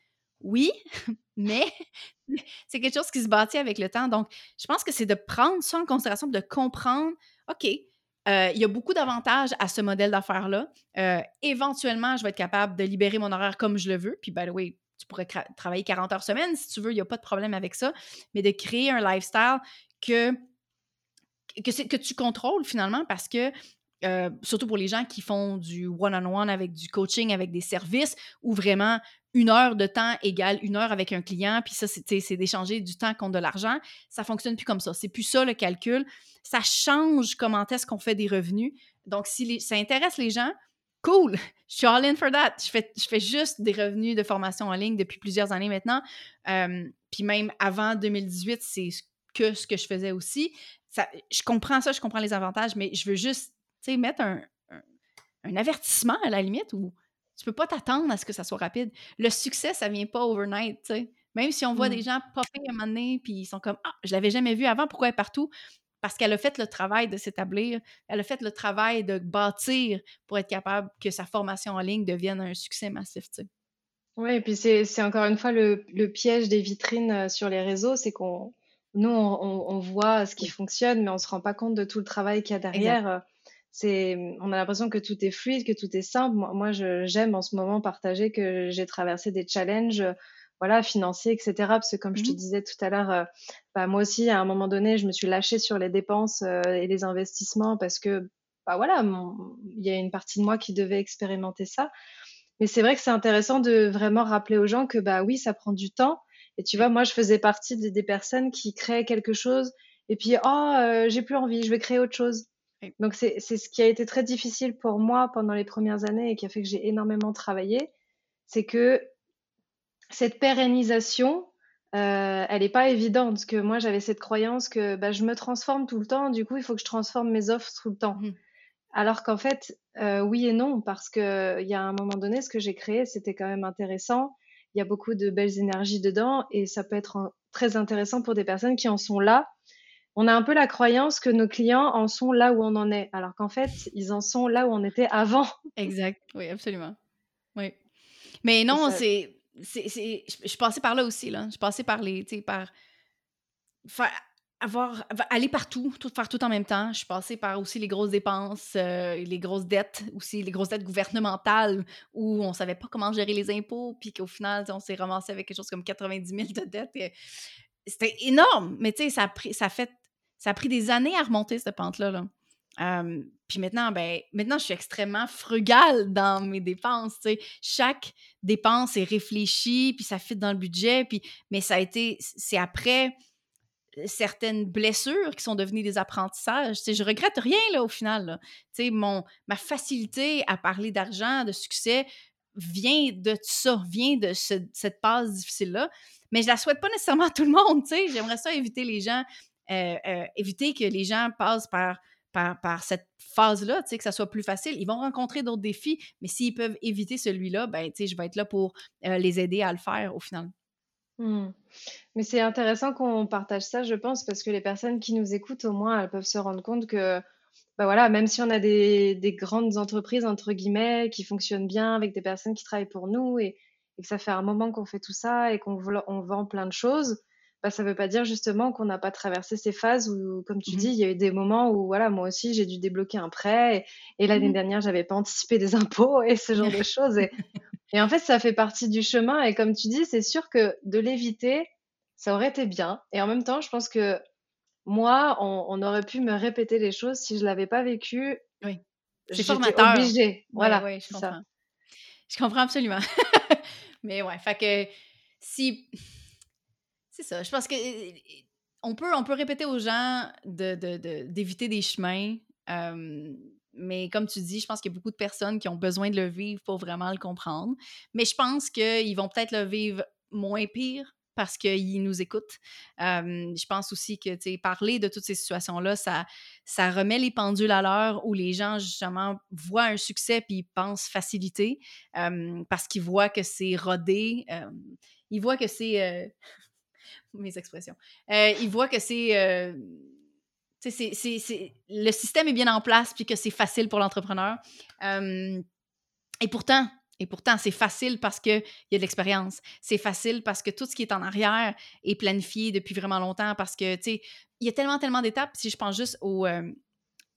oui, mais c'est quelque chose qui se bâtit avec le temps. Donc, je pense que c'est de prendre ça en considération, de comprendre, OK, euh, il y a beaucoup d'avantages à ce modèle d'affaires-là. Euh, éventuellement, je vais être capable de libérer mon horaire comme je le veux. Puis, by the way, tu pourrais travailler 40 heures semaine si tu veux, il n'y a pas de problème avec ça. Mais de créer un lifestyle que, que, que tu contrôles finalement parce que euh, surtout pour les gens qui font du one-on-one avec du coaching, avec des services, où vraiment une heure de temps égale une heure avec un client, puis ça, c'est d'échanger du temps contre de l'argent. Ça fonctionne plus comme ça. C'est plus ça le calcul. Ça change comment est-ce qu'on fait des revenus. Donc, si ça intéresse les gens, cool, je suis all in for that. Je fais, je fais juste des revenus de formation en ligne depuis plusieurs années maintenant. puis même avant 2018, c'est que ce que je faisais aussi. Ça, je comprends ça, je comprends les avantages, mais je veux juste mettre un, un, avertissement à la limite où tu peux pas t'attendre à ce que ça soit rapide. Le succès, ça vient pas overnight. sais. Même si on voit des mmh. gens popper un moment donné, puis ils sont comme Ah, je l'avais jamais vu avant, pourquoi elle est partout? Parce qu'elle a fait le travail de s'établir, elle a fait le travail de bâtir pour être capable que sa formation en ligne devienne un succès massif. Oui, et puis c'est encore une fois le, piège des vitrines euh, sur les réseaux, c'est qu'on nous on, voit ce qui fonctionne, mais on se rend pas compte de tout le travail qu'il y a derrière. C'est, on a l'impression que tout est fluide, que tout est simple. Moi, moi j'aime en ce moment partager que j'ai traversé des challenges, voilà, financiers, etc. Parce que comme je te mmh disais tout à l'heure, euh, bah, moi aussi, à un moment donné, je me suis lâchée sur les dépenses euh, et les investissements parce que, bah voilà, il y a une partie de moi qui devait expérimenter ça. Mais c'est vrai que c'est intéressant de vraiment rappeler aux gens que bah oui, ça prend du temps. Et tu vois, moi, je faisais partie des, personnes qui créaient quelque chose et puis oh, euh, j'ai plus envie, je vais créer autre chose. Donc c'est ce qui a été très difficile pour moi pendant les premières années et qui a fait que j'ai énormément travaillé, c'est que cette pérennisation, euh, elle n'est pas évidente. Parce que moi, j'avais cette croyance que bah, je me transforme tout le temps, du coup, il faut que je transforme mes offres tout le temps. Mmh. Alors qu'en fait, euh, oui et non, parce qu'il y a un moment donné, ce que j'ai créé, c'était quand même intéressant. Il y a beaucoup de belles énergies dedans et ça peut être très intéressant pour des personnes qui en sont là. On a un peu la croyance que nos clients en sont là où on en est, alors qu'en fait, ils en sont là où on était avant. Exact, oui, absolument. Oui. Mais non, c'est. Je passais par là aussi, là. Je passais par les. Tu sais, par avoir, aller partout, tout faire tout en même temps. Je suis passée par aussi les grosses dépenses, euh, les grosses dettes, aussi les grosses dettes gouvernementales où on savait pas comment gérer les impôts, puis qu'au final, on s'est ramassé avec quelque chose comme 90 000 de dettes. C'était énorme, mais tu sais, ça a, pris, ça, ça a pris des années à remonter cette pente-là. Là. Puis maintenant, ben, maintenant, je suis extrêmement frugale dans mes dépenses. sais. Chaque dépense est réfléchie, puis ça fit dans le budget. Puis, mais ça a été, c'est après certaines blessures qui sont devenues des apprentissages. Je je regrette rien là, au final. Mon, ma facilité à parler d'argent, de succès, vient de ça, vient de cette passe difficile-là. Mais je la souhaite pas nécessairement à tout le monde. J'aimerais ça éviter les gens, euh, euh, éviter que les gens passent par, par, cette phase-là, que ça soit plus facile. Ils vont rencontrer d'autres défis, mais s'ils peuvent éviter celui-là, ben, je vais être là pour euh, les aider à le faire au final. Mmh. Mais c'est intéressant qu'on partage ça, je pense, parce que les personnes qui nous écoutent, au moins, elles peuvent se rendre compte que, bah voilà, même si on a des, grandes entreprises, entre guillemets, qui fonctionnent bien avec des personnes qui travaillent pour nous et, que ça fait un moment qu'on fait tout ça et qu'on on vend plein de choses, bah, ça ne veut pas dire justement qu'on n'a pas traversé ces phases où, comme tu mmh dis, il y a eu des moments où, voilà, moi aussi, j'ai dû débloquer un prêt et, l'année mmh dernière, j'avais pas anticipé des impôts et ce genre de choses. Et, et en fait, ça fait partie du chemin. Et comme tu dis, c'est sûr que de l'éviter, ça aurait été bien. Et en même temps, je pense que moi, on, aurait pu me répéter les choses si je l'avais pas vécu. Oui. C'est formateur. obligée. Voilà. Je comprends. Je comprends absolument. Mais ouais, fait que si. C'est ça. Je pense que. On peut, on peut répéter aux gens d'éviter de, des chemins. mais comme tu dis, je pense qu'il y a beaucoup de personnes qui ont besoin de le vivre pour vraiment le comprendre. Mais je pense qu'ils vont peut-être le vivre moins pire parce qu'ils nous écoutent. je pense aussi que parler de toutes ces situations-là, ça, ça remet les pendules à l'heure où les gens, justement, voient un succès puis ils pensent facilité parce qu'ils voient que c'est rodé. ils voient que c'est. mes expressions. ils voient que c'est. le système est bien en place puis que c'est facile pour l'entrepreneur. et pourtant, et pourtant, c'est facile parce qu'il y a de l'expérience. C'est facile parce que tout ce qui est en arrière est planifié depuis vraiment longtemps parce que, tu sais, il y a tellement, tellement d'étapes. Si je pense juste au, euh,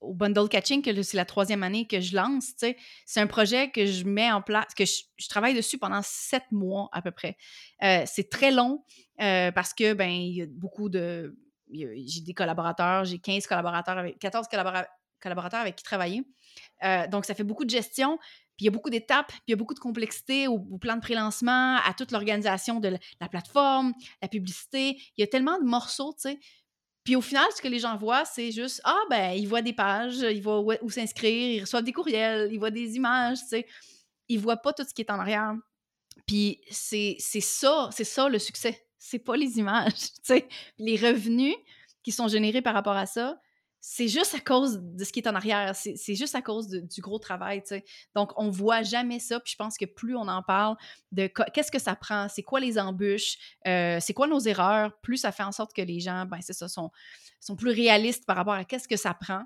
au bundle catching, que c'est la troisième année que je lance, c'est un projet que je mets en place, que je, travaille dessus pendant sept mois à peu près. Euh, c'est très long euh, parce que, ben, il y a beaucoup de... J'ai des collaborateurs, j'ai 15 collaborateurs, avec 14 collaborateurs avec qui travailler. donc, ça fait beaucoup de gestion. Puis il y a beaucoup d'étapes, puis il y a beaucoup de complexité au, plan de pré-lancement, à toute l'organisation de la, plateforme, la publicité. Il y a tellement de morceaux, tu sais. Puis au final, ce que les gens voient, c'est juste Ah, ben, ils voient des pages, ils voient où, s'inscrire, ils reçoivent des courriels, ils voient des images, tu sais. Ils voient pas tout ce qui est en arrière. Puis c'est ça, c'est ça le succès. C'est pas les images, tu sais. Les revenus qui sont générés par rapport à ça, c'est juste à cause de ce qui est en arrière. C'est juste à cause du gros travail. Donc, on voit jamais ça. Puis je pense que plus on en parle de qu'est-ce que ça prend, c'est quoi les embûches, euh, c'est quoi nos erreurs, plus ça fait en sorte que les gens, ben c'est ça, sont, sont plus réalistes par rapport à qu'est-ce que ça prend.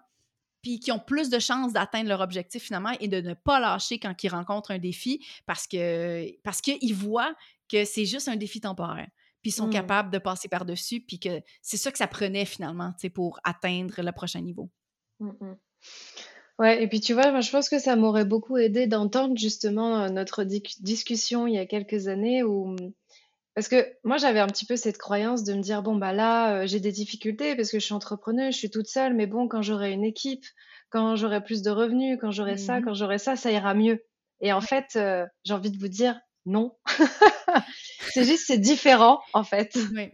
puis qui ont plus de chances d'atteindre leur objectif finalement et de ne pas lâcher quand ils rencontrent un défi parce que parce qu'ils voient que c'est juste un défi temporaire. Puis ils sont mmh. capables de passer par-dessus, puis que c'est ça que ça prenait finalement, tu sais, pour atteindre le prochain niveau. Mmh ouais, et puis tu vois, moi, je pense que ça m'aurait beaucoup aidé d'entendre justement euh, notre discussion il y a quelques années où parce que moi, j'avais un petit peu cette croyance de me dire, bon, bah là, euh, j'ai des difficultés parce que je suis entrepreneuse, je suis toute seule, mais bon, quand j'aurai une équipe, quand j'aurai plus de revenus, quand j'aurai ça, mmh quand j'aurai ça, ça ira mieux. Et en fait, euh, j'ai envie de vous dire, non. c'est juste, c'est différent, en fait. Oui.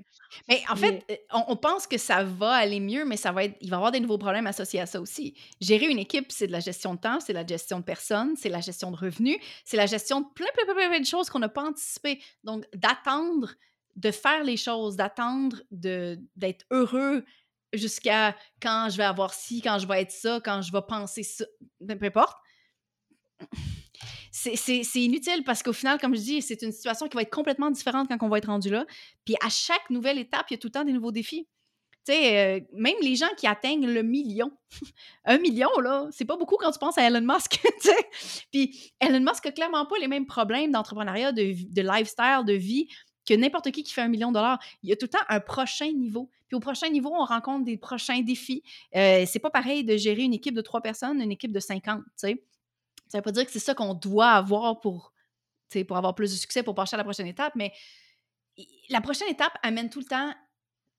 Mais en fait, on, pense que ça va aller mieux, mais ça va être, il va y avoir des nouveaux problèmes associés à ça aussi. Gérer une équipe, c'est de la gestion de temps, c'est la gestion de personnes, c'est la gestion de revenus, c'est la gestion de plein, plein, plein, plein de choses qu'on n'a pas anticipées. Donc, d'attendre de faire les choses, d'attendre d'être heureux jusqu'à quand je vais avoir ci, quand je vais être ça, quand je vais penser ça, peu importe c'est inutile parce qu'au final, comme je dis, c'est une situation qui va être complètement différente quand on va être rendu là. Puis à chaque nouvelle étape, il y a tout le temps des nouveaux défis. Tu sais, euh, même les gens qui atteignent le million, un million, là, c'est pas beaucoup quand tu penses à Elon Musk. Puis Elon Musk a clairement pas les mêmes problèmes d'entrepreneuriat, de, de lifestyle, de vie que n'importe qui qui fait un million de dollars. Il y a tout le temps un prochain niveau. Puis au prochain niveau, on rencontre des prochains défis. Euh, c'est pas pareil de gérer une équipe de trois personnes, une équipe de 50, tu sais. Ça veut pas dire que c'est ça qu'on doit avoir pour, pour avoir plus de succès, pour passer à la prochaine étape, mais la prochaine étape amène tout le temps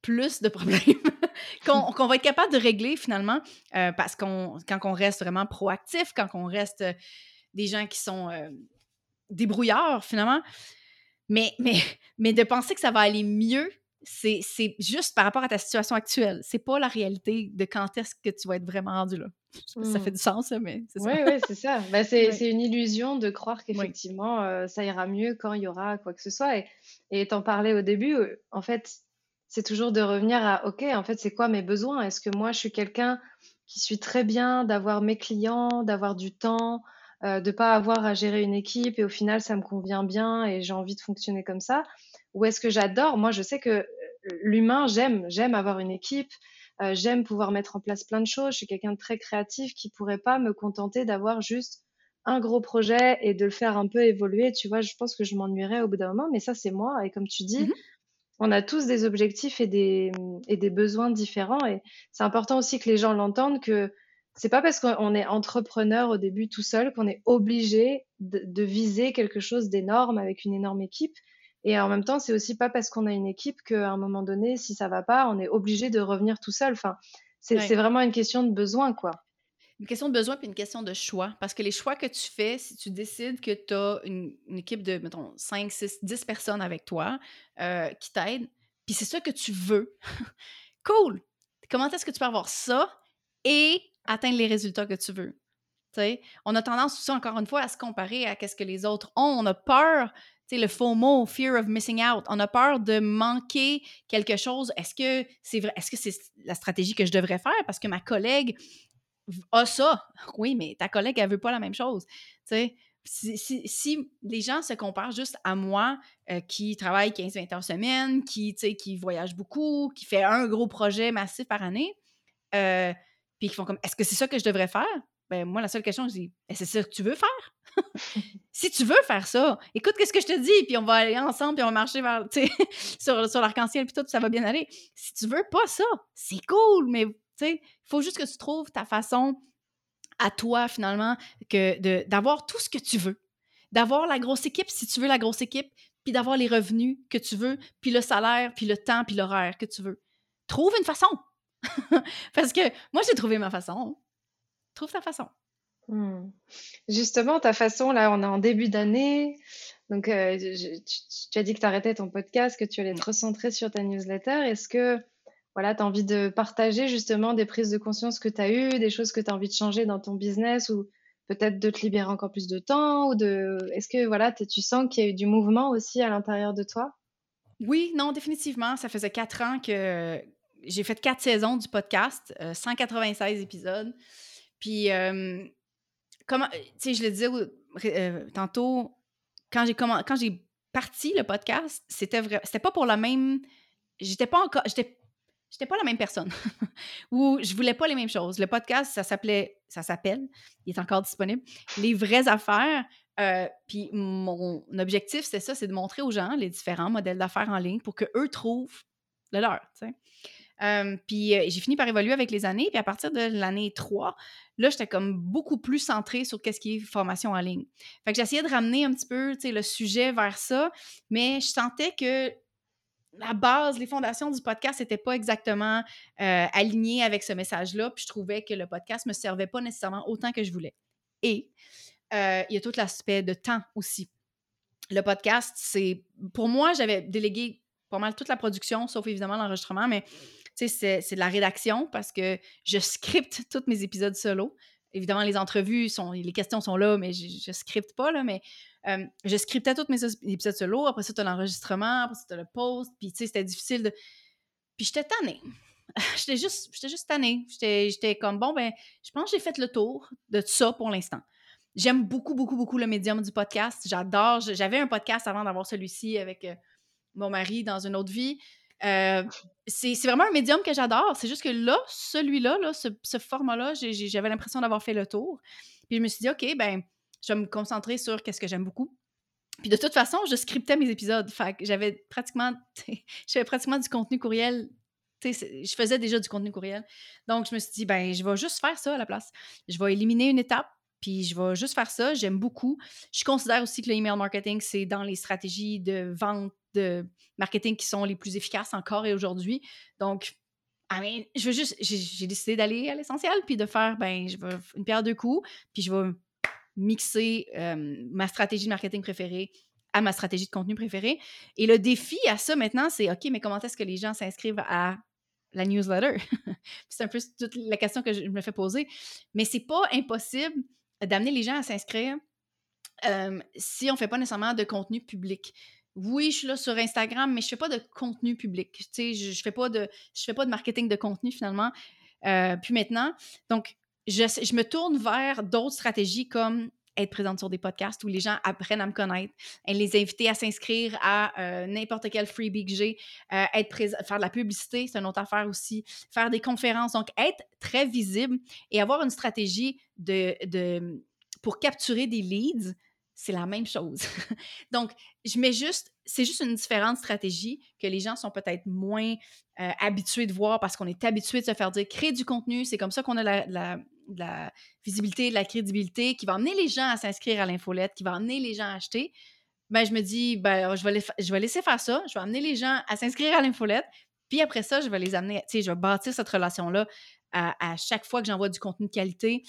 plus de problèmes qu'on va être capable de régler finalement euh, parce qu'on quand on reste vraiment proactif, quand on reste euh, des gens qui sont euh, débrouillards finalement. Mais, mais, mais de penser que ça va aller mieux c'est juste par rapport à ta situation actuelle. C'est pas la réalité de quand est-ce que tu vas être vraiment rendu là. Ça fait mmh. du sens, mais c'est ça. Oui, oui, c'est ça. Ben, c'est une illusion de croire qu'effectivement, euh, ça ira mieux quand il y aura quoi que ce soit. Et, t'en parlais au début, en fait, c'est toujours de revenir à, OK, en fait, c'est quoi mes besoins? Est-ce que moi, je suis quelqu'un qui suis très bien d'avoir mes clients, d'avoir du temps, euh, de pas avoir à gérer une équipe et au final, ça me convient bien et j'ai envie de fonctionner comme ça? Ou est-ce que j'adore? Moi, je sais que l'humain, j'aime, j'aime avoir une équipe, euh, j'aime pouvoir mettre en place plein de choses. Je suis quelqu'un de très créatif qui pourrait pas me contenter d'avoir juste un gros projet et de le faire un peu évoluer. Tu vois, je pense que je m'ennuierais au bout d'un moment, mais ça, c'est moi. Et comme tu dis, mmh on a tous des objectifs et des, et des besoins différents. Et c'est important aussi que les gens l'entendent que c'est pas parce qu'on est entrepreneur au début tout seul qu'on est obligé de viser quelque chose d'énorme avec une énorme équipe. Et en même temps, c'est aussi pas parce qu'on a une équipe qu'à un moment donné, si ça va pas, on est obligé de revenir tout seul. Enfin, c'est vraiment une question de besoin, quoi. Une question de besoin puis une question de choix. Parce que les choix que tu fais, si tu décides que tu as une, équipe de, mettons, 5, 6, 10 personnes avec toi euh, qui t'aident, puis c'est ça que tu veux, cool! Comment est-ce que tu peux avoir ça et atteindre les résultats que tu veux? on a tendance aussi, encore une fois, à se comparer à ce que les autres ont. On a peur sais, le FOMO, fear of missing out. On a peur de manquer quelque chose. Est-ce que c'est vrai? Est-ce que c'est la stratégie que je devrais faire? Parce que ma collègue a ça? Oui, mais ta collègue, elle veut pas la même chose. Tu sais, si, les gens se comparent juste à moi euh, qui travaille 15-20 heures semaine, qui, qui voyage beaucoup, qui fait un gros projet massif par année, euh, puis qui font comme est-ce que c'est ça que je devrais faire? Ben moi, la seule question, c'est est-ce que c'est ça que tu veux faire? si tu veux faire ça, écoute qu'est-ce que je te dis, puis on va aller ensemble, puis on va marcher vers, sur, l'arc-en-ciel, puis tout, ça va bien aller. Si tu veux pas ça, c'est cool, mais il faut juste que tu trouves ta façon à toi, finalement, d'avoir tout ce que tu veux. D'avoir la grosse équipe, si tu veux la grosse équipe, puis d'avoir les revenus que tu veux, puis le salaire, puis le temps, puis l'horaire que tu veux. Trouve une façon. Parce que moi, j'ai trouvé ma façon. Trouve ta façon. Mmh. Justement, ta façon, là, on est en début d'année. Donc, euh, tu, as dit que tu arrêtais ton podcast, que tu allais te recentrer sur ta newsletter. Est-ce que voilà, tu as envie de partager justement des prises de conscience que tu as eues, des choses que tu as envie de changer dans ton business ou peut-être de te libérer encore plus de temps ou de est-ce que voilà, tu sens qu'il y a eu du mouvement aussi à l'intérieur de toi? Oui, non, définitivement. Ça faisait quatre ans que j'ai fait quatre saisons du podcast, 196 euh, épisodes. Puis, comment, tu sais, je le disais euh, tantôt, quand j'ai quand j'ai parti le podcast, c'était vrai, c'était pas pour la même, j'étais pas encore, j'étais, j'étais pas la même personne. Ou je voulais pas les mêmes choses. Le podcast, ça s'appelait, ça s'appelle, il est encore disponible, Les vraies affaires. Euh, puis mon objectif, c'est ça, c'est de montrer aux gens les différents modèles d'affaires en ligne pour qu'eux trouvent le leur. Puis j'ai fini par évoluer avec les années. Puis à partir de l'année 3, là, j'étais comme beaucoup plus centrée sur qu'est-ce qui est formation en ligne. Fait que j'essayais de ramener un petit peu le sujet vers ça, mais je sentais que la base, les fondations du podcast n'étaient pas exactement alignées avec ce message-là. Puis je trouvais que le podcast ne me servait pas nécessairement autant que je voulais. Et il y a tout l'aspect de temps aussi. Le podcast, c'est. Pour moi, j'avais délégué pas mal toute la production, sauf évidemment l'enregistrement, mais c'est, de la rédaction parce que je scripte tous mes épisodes solo. Évidemment, les entrevues, les questions sont là, mais je, scripte pas, mais euh, je scriptais tous mes épisodes solo. Après ça, tu as l'enregistrement, après ça, tu as le post. Puis, tu sais, c'était difficile de. Puis, j'étais tannée. j'étais juste, juste tannée. J'étais comme, bon, ben, je pense que j'ai fait le tour de ça pour l'instant. J'aime beaucoup, beaucoup, beaucoup le médium du podcast. J'adore. J'avais un podcast avant d'avoir celui-ci avec euh, mon mari dans une autre vie. Euh, c'est vraiment un médium que j'adore. C'est juste que là, celui-là, là, ce, format-là, j'avais l'impression d'avoir fait le tour. Puis je me suis dit, OK, ben, je vais me concentrer sur qu'est-ce que j'aime beaucoup. Puis de toute façon, je scriptais mes épisodes. J'avais pratiquement, pratiquement du contenu courriel. Je faisais déjà du contenu courriel. Donc, je me suis dit, ben, je vais juste faire ça à la place. Je vais éliminer une étape, puis je vais juste faire ça. J'aime beaucoup. Je considère aussi que le email marketing, c'est dans les stratégies de vente, de marketing qui sont les plus efficaces encore et aujourd'hui. Donc, je veux juste, j'ai décidé d'aller à l'essentiel, puis de faire, ben, je vais une pierre deux coups, puis je vais mixer ma stratégie de marketing préférée à ma stratégie de contenu préférée. Et le défi à ça maintenant, c'est OK, mais comment est-ce que les gens s'inscrivent à la newsletter? c'est un peu toute la question que je me fais poser. Mais c'est pas impossible d'amener les gens à s'inscrire si on ne fait pas nécessairement de contenu public. Oui, je suis là sur Instagram, mais je fais pas de contenu public. Tu sais, je ne fais, pas de, je fais pas de marketing de contenu finalement. puis maintenant, donc, je, me tourne vers d'autres stratégies comme être présente sur des podcasts où les gens apprennent à me connaître, et les inviter à s'inscrire à euh, n'importe quel freebie que j'ai, euh, être faire de la publicité, c'est une autre affaire aussi, faire des conférences, donc être très visible et avoir une stratégie de, de pour capturer des leads, c'est la même chose. donc, je mets juste, c'est juste une différente stratégie que les gens sont peut-être moins euh, habitués de voir parce qu'on est habitué de se faire dire créer du contenu, c'est comme ça qu'on a la la visibilité, la crédibilité, qui va amener les gens à s'inscrire à l'infolette, qui va amener les gens à acheter, ben, je me dis, ben, je vais, je vais laisser faire ça, je vais amener les gens à s'inscrire à l'infolette, puis après ça, je vais les amener, tu sais, je vais bâtir cette relation-là à, chaque fois que j'envoie du contenu de qualité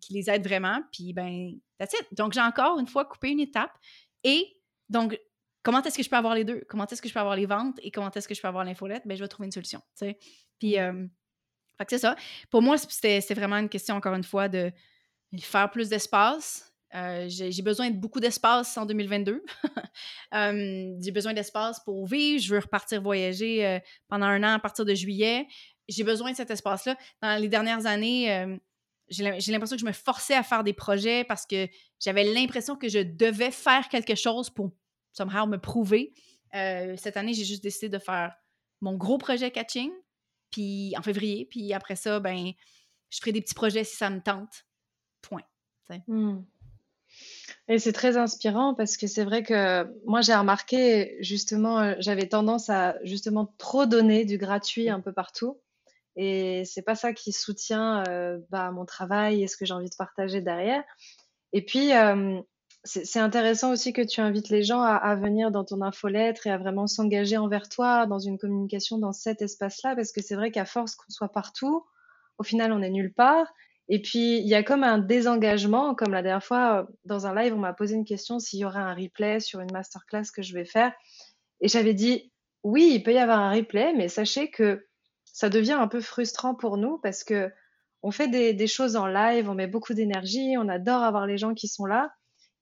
qui les aide vraiment, puis ben, that's it. Donc, j'ai encore une fois coupé une étape et donc, comment est-ce que je peux avoir les deux? Comment est-ce que je peux avoir les ventes et comment est-ce que je peux avoir l'infolette? Ben, je vais trouver une solution, tu sais. Puis, mmh. Fait que c'est ça. Pour moi, c'était vraiment une question, encore une fois, de faire plus d'espace. Euh, j'ai besoin de beaucoup d'espace en 2022. j'ai besoin d'espace pour vivre. Je veux repartir voyager euh, pendant un an à partir de juillet. J'ai besoin de cet espace-là. Dans les dernières années, euh, j'ai l'impression que je me forçais à faire des projets parce que j'avais l'impression que je devais faire quelque chose pour somehow me prouver. cette année, j'ai juste décidé de faire mon gros projet catching, puis en février. Puis après ça, ben, je ferai des petits projets si ça me tente. Point. Mmh. Et c'est très inspirant parce que c'est vrai que moi j'ai remarqué justement, euh, j'avais tendance à justement trop donner du gratuit un peu partout. Et c'est pas ça qui soutient euh, bah, mon travail et ce que j'ai envie de partager derrière. Et puis, euh, c'est intéressant aussi que tu invites les gens à, venir dans ton infolettre et à vraiment s'engager envers toi dans une communication dans cet espace-là, parce que c'est vrai qu'à force qu'on soit partout, au final, on n'est nulle part. Et puis, il y a comme un désengagement, comme la dernière fois, dans un live, on m'a posé une question s'il y aurait un replay sur une masterclass que je vais faire. Et j'avais dit, oui, il peut y avoir un replay, mais sachez que ça devient un peu frustrant pour nous parce que on fait des, des choses en live, on met beaucoup d'énergie, on adore avoir les gens qui sont là.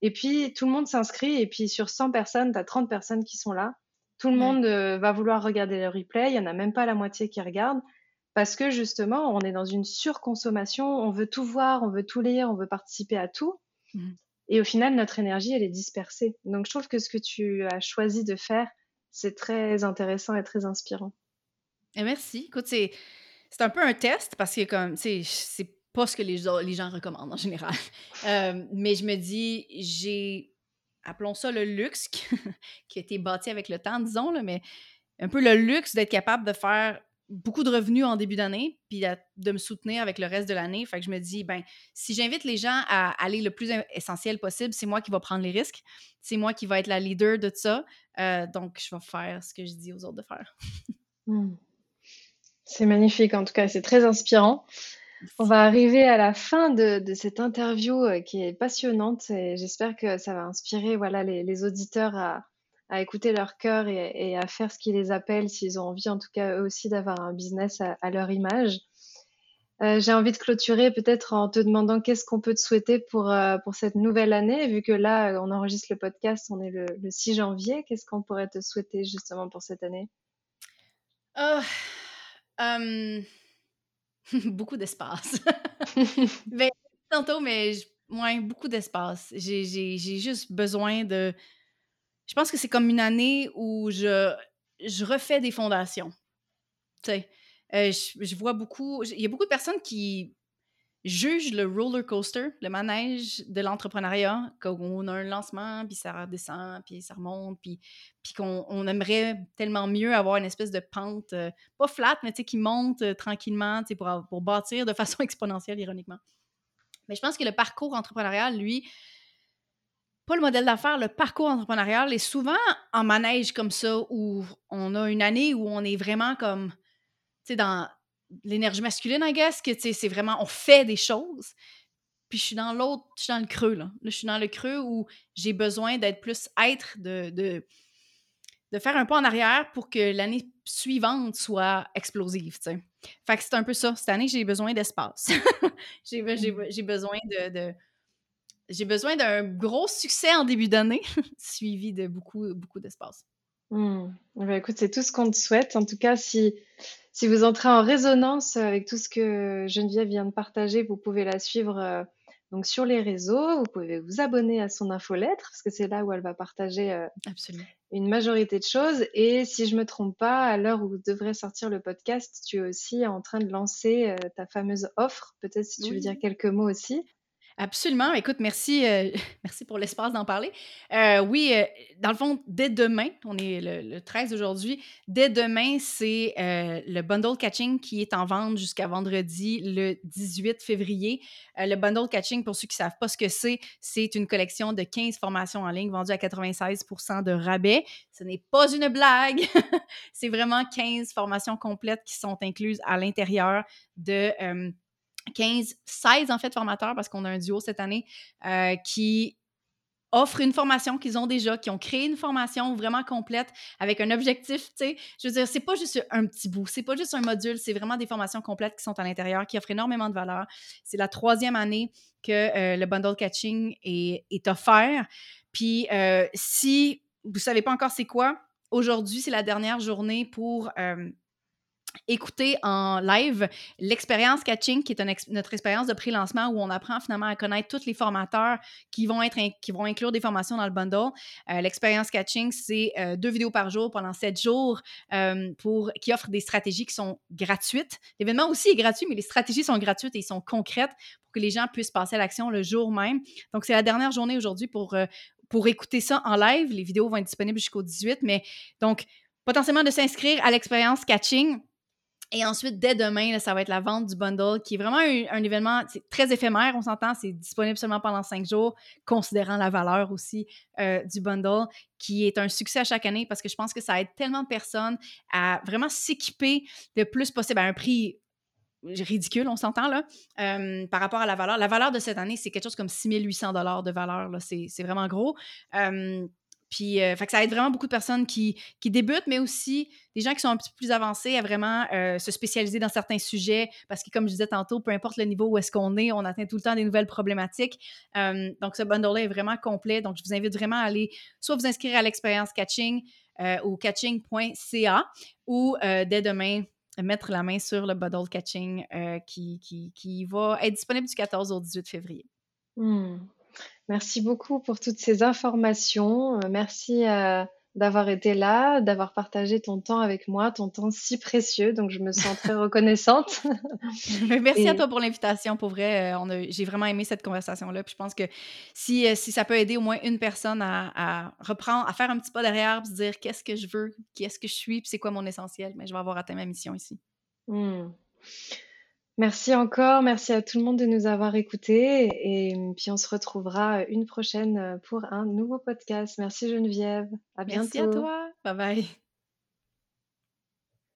Et puis, tout le monde s'inscrit. Et puis, sur 100 personnes, tu as 30 personnes qui sont là. Tout le monde euh, va vouloir regarder le replay. Il n'y en a même pas la moitié qui regarde. Parce que justement, on est dans une surconsommation. On veut tout voir, on veut tout lire, on veut participer à tout. Mmh. Et au final, notre énergie, elle est dispersée. Donc, je trouve que ce que tu as choisi de faire, c'est très intéressant et très inspirant. Eh, merci. Écoute, c'est c'est un peu un test parce que comme, c'est pas ce que les, les gens recommandent en général. Euh, mais je me dis, j'ai, appelons ça le luxe, qui a été bâti avec le temps, disons, là, mais un peu le luxe d'être capable de faire beaucoup de revenus en début d'année, puis de me soutenir avec le reste de l'année. Fait que je me dis, ben, si j'invite les gens à aller le plus essentiel possible, c'est moi qui vais prendre les risques. C'est moi qui va être la leader de ça. Euh, donc, je vais faire ce que je dis aux autres de faire. Hmm. C'est magnifique, en tout cas, c'est très inspirant. On va arriver à la fin de, cette interview euh, qui est passionnante et j'espère que ça va inspirer voilà, les auditeurs à, écouter leur cœur et, à faire ce qui les appelle s'ils ont envie, en tout cas eux aussi, d'avoir un business à, leur image. Euh, j'ai envie de clôturer peut-être en te demandant qu'est-ce qu'on peut te souhaiter pour, euh, pour cette nouvelle année, vu que là, on enregistre le podcast, on est le, 6 janvier. Qu'est-ce qu'on pourrait te souhaiter justement pour cette année? Oh, Beaucoup d'espace. ben, tantôt, mais moins beaucoup d'espace. J'ai juste besoin de je pense que c'est comme une année où je, je refais des fondations. Tu sais, euh, je, vois beaucoup, il y a beaucoup de personnes qui jugent le roller coaster, le manège de l'entrepreneuriat, qu'on a un lancement, puis ça redescend, puis ça remonte, puis, puis qu'on on aimerait tellement mieux avoir une espèce de pente, euh, pas flat, mais qui monte euh, tranquillement, pour, pour bâtir de façon exponentielle, ironiquement. Mais je pense que le parcours entrepreneurial, lui, pas le modèle d'affaires, le parcours entrepreneurial est souvent en manège comme ça, où on a une année où on est vraiment comme, tu sais, dans l'énergie masculine, I guess, que, c'est vraiment, on fait des choses. Puis je suis dans l'autre, je suis dans le creux, là. Je suis dans le creux où j'ai besoin d'être plus être, de, de, de, faire un pas en arrière pour que l'année suivante soit explosive, tu sais. Fait que c'est un peu ça. Cette année, j'ai besoin d'espace. j'ai, besoin de j'ai besoin d'un gros succès en début d'année, suivi de beaucoup, beaucoup d'espace. Mmh. écoute, c'est tout ce qu'on te souhaite. En tout cas, si, si vous entrez en résonance avec tout ce que Geneviève vient de partager, vous pouvez la suivre euh, donc sur les réseaux. Vous pouvez vous abonner à son infolettre parce que c'est là où elle va partager euh, une majorité de choses. Et si je me trompe pas, à l'heure où devrait sortir le podcast, tu es aussi en train de lancer euh, ta fameuse offre. Peut-être si tu veux dire quelques mots aussi. Absolument. Écoute, merci, euh, merci pour l'espace d'en parler. Euh, oui, euh, dans le fond, dès demain, on est le, 13 aujourd'hui, dès demain, c'est le bundle catching qui est en vente jusqu'à vendredi, le 18 février. le bundle catching, pour ceux qui ne savent pas ce que c'est, c'est une collection de 15 formations en ligne vendues à 96% de rabais. Ce n'est pas une blague. c'est vraiment 15 formations complètes qui sont incluses à l'intérieur de 15, 16 en fait formateurs, parce qu'on a un duo cette année, euh, qui offrent une formation qu'ils ont déjà, qui ont créé une formation vraiment complète avec un objectif, tu sais. Je veux dire, c'est pas juste un petit bout, c'est pas juste un module, c'est vraiment des formations complètes qui sont à l'intérieur, qui offrent énormément de valeur. C'est la troisième année que euh, le bundle catching est, offert. Puis, euh, si vous savez pas encore c'est quoi, aujourd'hui, c'est la dernière journée pour écouter en live l'expérience catching, qui est notre expérience de pré-lancement où on apprend finalement à connaître tous les formateurs qui vont, inclure des formations dans le bundle. Euh, l'expérience catching, c'est euh, deux vidéos par jour pendant sept jours euh, qui offrent des stratégies qui sont gratuites. L'événement aussi est gratuit, mais les stratégies sont gratuites et sont concrètes pour que les gens puissent passer à l'action le jour même. Donc, c'est la dernière journée aujourd'hui pour écouter ça en live. Les vidéos vont être disponibles jusqu'au 18, mais donc, potentiellement de s'inscrire à l'expérience catching et ensuite, dès demain, ça va être la vente du bundle, qui est vraiment un, événement très éphémère, on s'entend, c'est disponible seulement pendant cinq jours, considérant la valeur aussi euh, du bundle, qui est un succès à chaque année parce que je pense que ça aide tellement de personnes à vraiment s'équiper le plus possible à un prix ridicule, on s'entend là, euh, par rapport à la valeur. La valeur de cette année, c'est quelque chose comme 6800 dollars de valeur, c'est vraiment gros. Euh, puis, euh, que ça aide vraiment beaucoup de personnes qui, débutent, mais aussi des gens qui sont un petit peu plus avancés à vraiment euh, se spécialiser dans certains sujets. Parce que, comme je disais tantôt, peu importe le niveau où est-ce qu'on est, on atteint tout le temps des nouvelles problématiques. Euh, donc, ce bundle-là est vraiment complet. Donc, je vous invite vraiment à aller soit vous inscrire à l'expérience catching ou catching.ca ou dès demain, mettre la main sur le bundle catching qui, va être disponible du 14 au 18 février. Mmh. Merci beaucoup pour toutes ces informations. Euh, merci à, d'avoir été là, d'avoir partagé ton temps avec moi, ton temps si précieux. Donc, je me sens très reconnaissante. Merci à toi pour l'invitation. Pour vrai, euh, j'ai vraiment aimé cette conversation-là. Puis je pense que si, euh, si ça peut aider au moins une personne à, reprendre, à faire un petit pas derrière, puis se dire qu'est-ce que je veux, qui est-ce que je suis, puis c'est quoi mon essentiel, mais je vais avoir atteint ma mission ici. Hmm. Merci encore, merci à tout le monde de nous avoir écoutés et puis on se retrouvera une prochaine pour un nouveau podcast. Merci Geneviève, à bientôt. Merci à toi, bye bye.